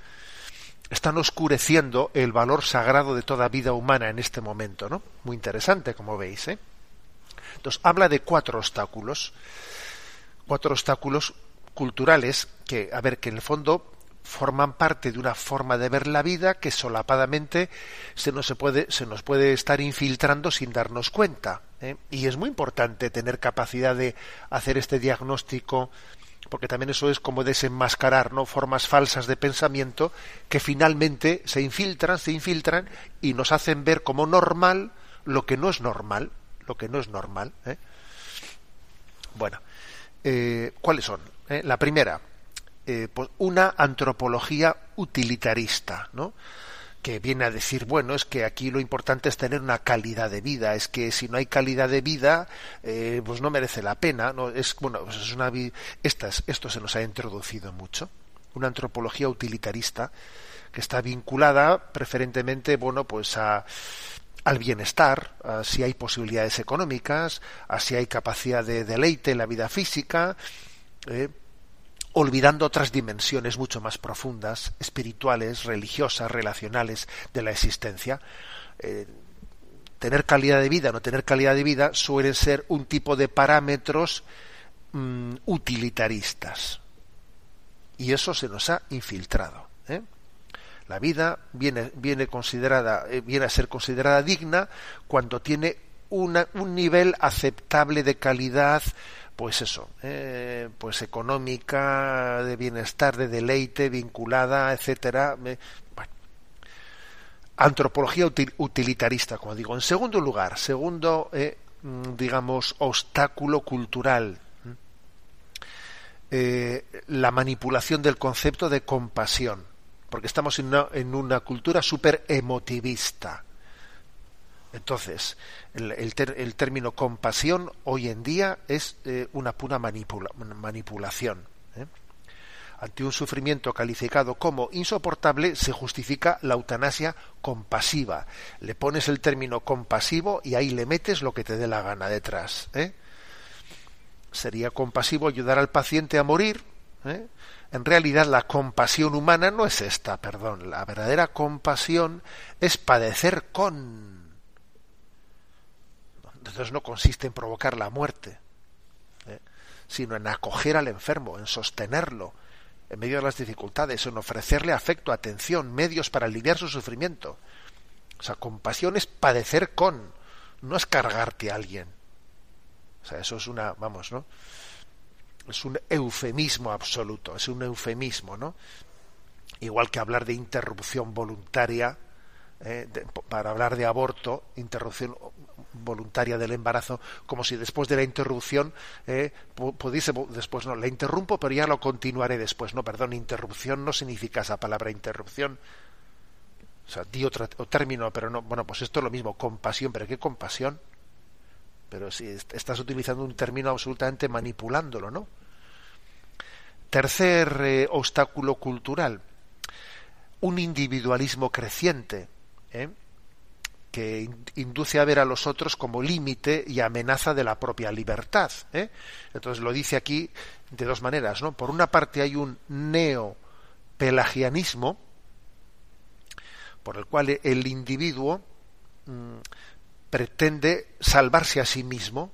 están oscureciendo el valor sagrado de toda vida humana en este momento, ¿no? Muy interesante, como veis, ¿eh? Entonces, habla de cuatro obstáculos. Cuatro obstáculos culturales que, a ver, que en el fondo forman parte de una forma de ver la vida que solapadamente se nos, puede, se nos puede estar infiltrando sin darnos cuenta. ¿eh? Y es muy importante tener capacidad de hacer este diagnóstico, porque también eso es como desenmascarar ¿no? formas falsas de pensamiento que finalmente se infiltran, se infiltran y nos hacen ver como normal lo que no es normal, lo que no es normal. ¿eh? Bueno, eh, ¿cuáles son? ¿Eh? La primera, eh, pues una antropología utilitarista, ¿no? que viene a decir, bueno, es que aquí lo importante es tener una calidad de vida, es que si no hay calidad de vida, eh, pues no merece la pena, no es bueno, pues es una estas, esto se nos ha introducido mucho, una antropología utilitarista que está vinculada preferentemente, bueno, pues a al bienestar, a si hay posibilidades económicas, a si hay capacidad de deleite en la vida física, eh, olvidando otras dimensiones mucho más profundas, espirituales, religiosas, relacionales de la existencia. Eh, tener calidad de vida o no tener calidad de vida suelen ser un tipo de parámetros mm, utilitaristas. Y eso se nos ha infiltrado. ¿eh? La vida viene, viene, considerada, viene a ser considerada digna cuando tiene una, un nivel aceptable de calidad pues eso, eh, pues económica, de bienestar, de deleite, vinculada, etcétera. bueno. Antropología utilitarista, como digo. En segundo lugar, segundo, eh, mm, digamos, obstáculo cultural, eh, la manipulación del concepto de compasión, porque estamos en una, en una cultura súper emotivista entonces, el, término compasión hoy en día es eh, una pura manipulación. ¿eh? Ante un sufrimiento calificado como insoportable, se justifica la eutanasia compasiva. Le pones el término compasivo y ahí le metes lo que te dé la gana detrás. ¿eh? Sería compasivo ayudar al paciente a morir. En realidad, la compasión humana no es esta, perdón. La verdadera compasión es padecer con entonces no consiste en provocar la muerte, ¿eh? sino en acoger al enfermo, en sostenerlo en medio de las dificultades, en ofrecerle afecto, atención, medios para aliviar su sufrimiento. O sea, compasión es padecer con, no es cargarte a alguien. O sea, eso es una, vamos, ¿no? Es un eufemismo absoluto, es un eufemismo, ¿no? Igual que hablar de interrupción voluntaria, eh, para hablar de aborto, interrupción voluntaria del embarazo, como si después de la interrupción eh, pudiese después no, la interrumpo, pero ya lo continuaré después. No, perdón, interrupción no significa esa palabra interrupción. O sea, di otro, término, pero no, bueno, pues esto es lo mismo, compasión, pero ¿qué compasión? Pero si estás utilizando un término absolutamente manipulándolo, ¿no? Tercer eh, obstáculo cultural, un individualismo creciente. ¿eh? Que induce a ver a los otros como límite y amenaza de la propia libertad. ¿eh? Entonces lo dice aquí de dos maneras, ¿no? Por una parte hay un neopelagianismo por el cual el individuo mm, pretende salvarse a sí mismo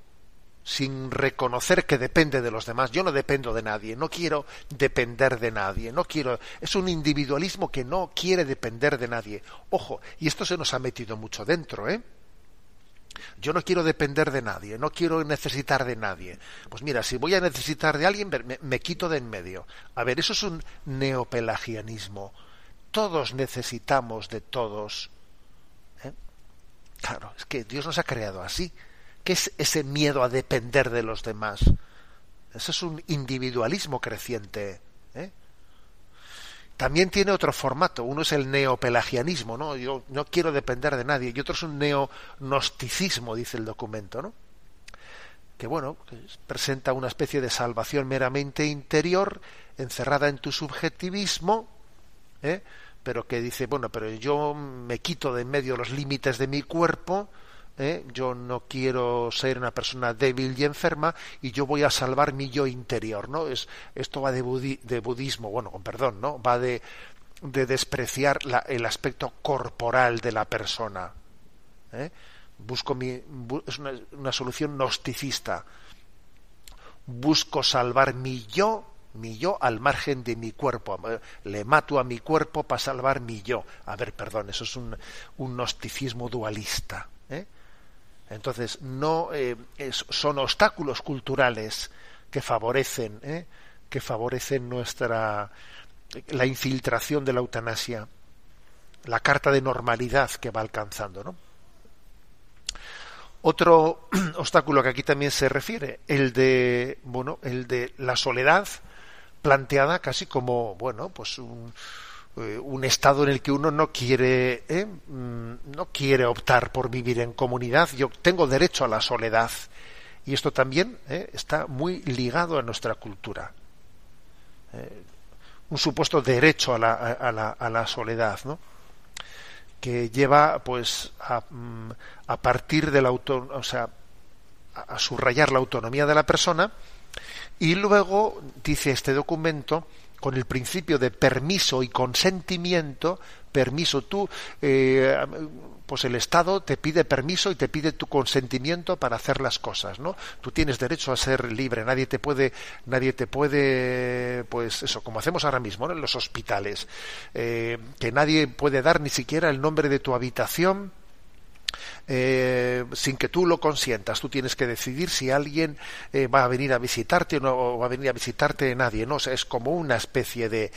sin reconocer que depende de los demás. Yo no dependo de nadie, no quiero depender de nadie, no quiero. Es un individualismo que no quiere depender de nadie. Ojo, y esto se nos ha metido mucho dentro, ¿eh? Yo no quiero depender de nadie, no quiero necesitar de nadie. Pues mira, si voy a necesitar de alguien, me, me quito de en medio. A ver, eso es un neopelagianismo. Todos necesitamos de todos. ¿eh? Claro que Dios nos ha creado así. ¿Qué es ese miedo a depender de los demás? Ese es un individualismo creciente. ¿eh? También tiene otro formato. Uno es el neopelagianismo, ¿no? Yo no quiero depender de nadie. Y otro es un neognosticismo, dice el documento, ¿no? Que bueno, presenta una especie de salvación meramente interior, encerrada en tu subjetivismo, ¿eh? pero que dice, bueno, pero yo me quito de en medio los límites de mi cuerpo, ¿eh? yo no quiero ser una persona débil y enferma y yo voy a salvar mi yo interior, ¿no? Es, esto va de, budismo, bueno, perdón, ¿no? Va de, de despreciar la, el aspecto corporal de la persona. ¿eh? Busco mi, es una, una solución gnosticista. Busco salvar mi yo mi yo al margen de mi cuerpo. Le mato a mi cuerpo para salvar mi yo. A ver, perdón, eso es un, un gnosticismo dualista. ¿eh? Entonces, no eh, son obstáculos culturales que favorecen, ¿eh? que favorecen nuestra la infiltración de la eutanasia, la carta de normalidad que va alcanzando, ¿no? Otro obstáculo que aquí también se refiere, el de, bueno, el de la soledad planteada casi como, bueno, pues un, un estado en el que uno no quiere eh, mm, no quiere optar por vivir en comunidad. Yo tengo derecho a la soledad. Y esto también eh, está muy ligado a nuestra cultura. Un supuesto derecho a la, a la, a la soledad ¿no? que lleva pues a, mm, a partir del auto o sea a subrayar la autonomía de la persona. Y luego dice este documento con el principio de permiso y consentimiento, permiso tú, eh, pues el Estado te pide permiso y te pide tu consentimiento para hacer las cosas, ¿no? Tú tienes derecho a ser libre, nadie te puede, nadie te puede, pues eso, como hacemos ahora mismo ¿no? en los hospitales, eh, que nadie puede dar ni siquiera el nombre de tu habitación, eh, sin que tú lo consientas. Tú tienes que decidir si alguien eh, va a venir a visitarte o no va a venir a visitarte nadie. No, es como una especie de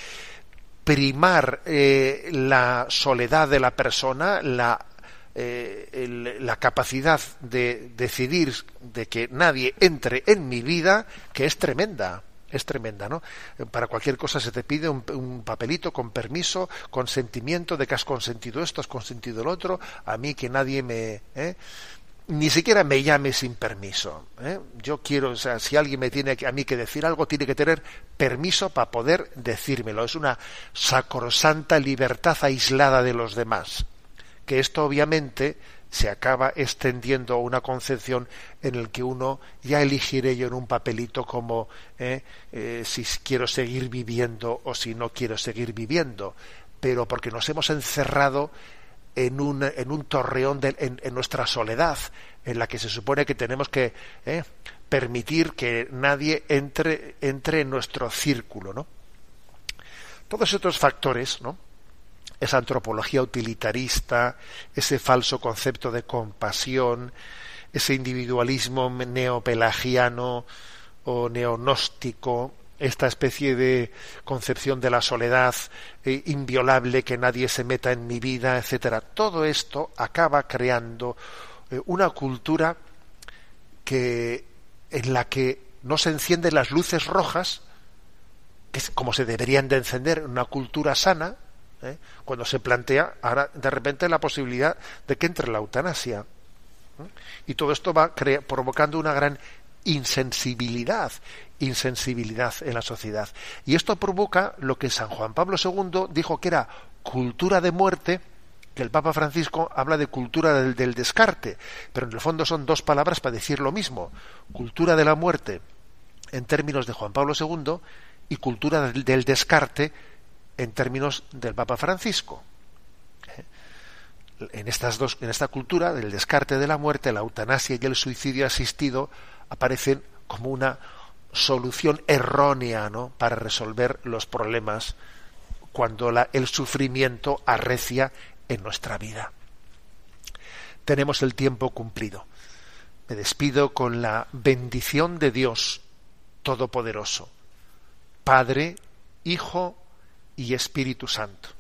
primar eh, la soledad de la persona, la la capacidad de decidir de que nadie entre en mi vida, que es tremenda es tremenda, ¿no? Para cualquier cosa se te pide un, papelito con permiso, consentimiento de que has consentido esto, has consentido el otro, a mí que nadie me... ¿eh? Ni siquiera me llame sin permiso. ¿eh? Yo quiero, o sea, si alguien me tiene a mí que decir algo, tiene que tener permiso para poder decírmelo. Es una sacrosanta libertad aislada de los demás. Que esto obviamente se acaba extendiendo una concepción en el que uno ya elegiré yo en un papelito como eh, eh, si quiero seguir viviendo o si no quiero seguir viviendo, pero porque nos hemos encerrado en un, en un torreón de, en, nuestra soledad, en la que se supone que tenemos que eh, permitir que nadie entre, entre en nuestro círculo, ¿no? Todos estos factores, ¿no? Esa antropología utilitarista, ese falso concepto de compasión, ese individualismo neopelagiano o neonóstico, esta especie de concepción de la soledad eh, inviolable, que nadie se meta en mi vida, etcétera. Todo esto acaba creando eh, una cultura que en la que no se encienden las luces rojas, que es como se deberían de encender en una cultura sana, ¿eh? cuando se plantea ahora de repente la posibilidad de que entre la eutanasia. ¿eh? Y todo esto va provocando una gran insensibilidad, insensibilidad en la sociedad. Y esto provoca lo que San Juan Pablo II dijo que era cultura de muerte, que el Papa Francisco habla de cultura del, descarte, pero en el fondo son dos palabras para decir lo mismo. Cultura de la muerte en términos de Juan Pablo II y cultura del descarte en términos del Papa Francisco. En, estas dos, en esta cultura del descarte de la muerte, la eutanasia y el suicidio asistido aparecen como una solución errónea ¿no? para resolver los problemas cuando la, el sufrimiento arrecia en nuestra vida. Tenemos el tiempo cumplido. Me despido con la bendición de Dios Todopoderoso, Padre, Hijo y Espíritu Santo.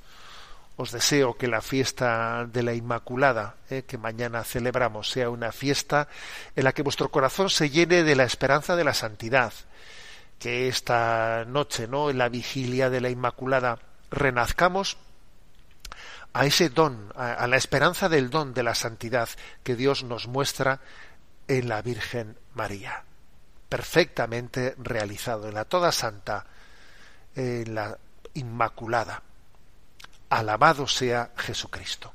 os deseo que la fiesta de la Inmaculada, eh, que mañana celebramos, sea una fiesta en la que vuestro corazón se llene de la esperanza de la santidad, que esta noche, ¿no? En la vigilia de la Inmaculada, renazcamos a ese don, a, la esperanza del don de la santidad que Dios nos muestra en la Virgen María, perfectamente realizado, en la toda santa, en la Inmaculada. Alabado sea Jesucristo.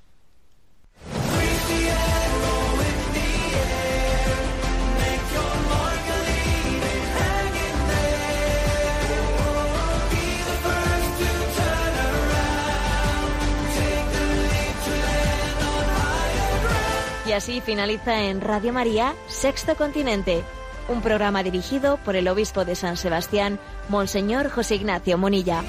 Y así finaliza en Radio María, Sexto Continente, un programa dirigido por el obispo de San Sebastián, Monseñor José Ignacio Munilla.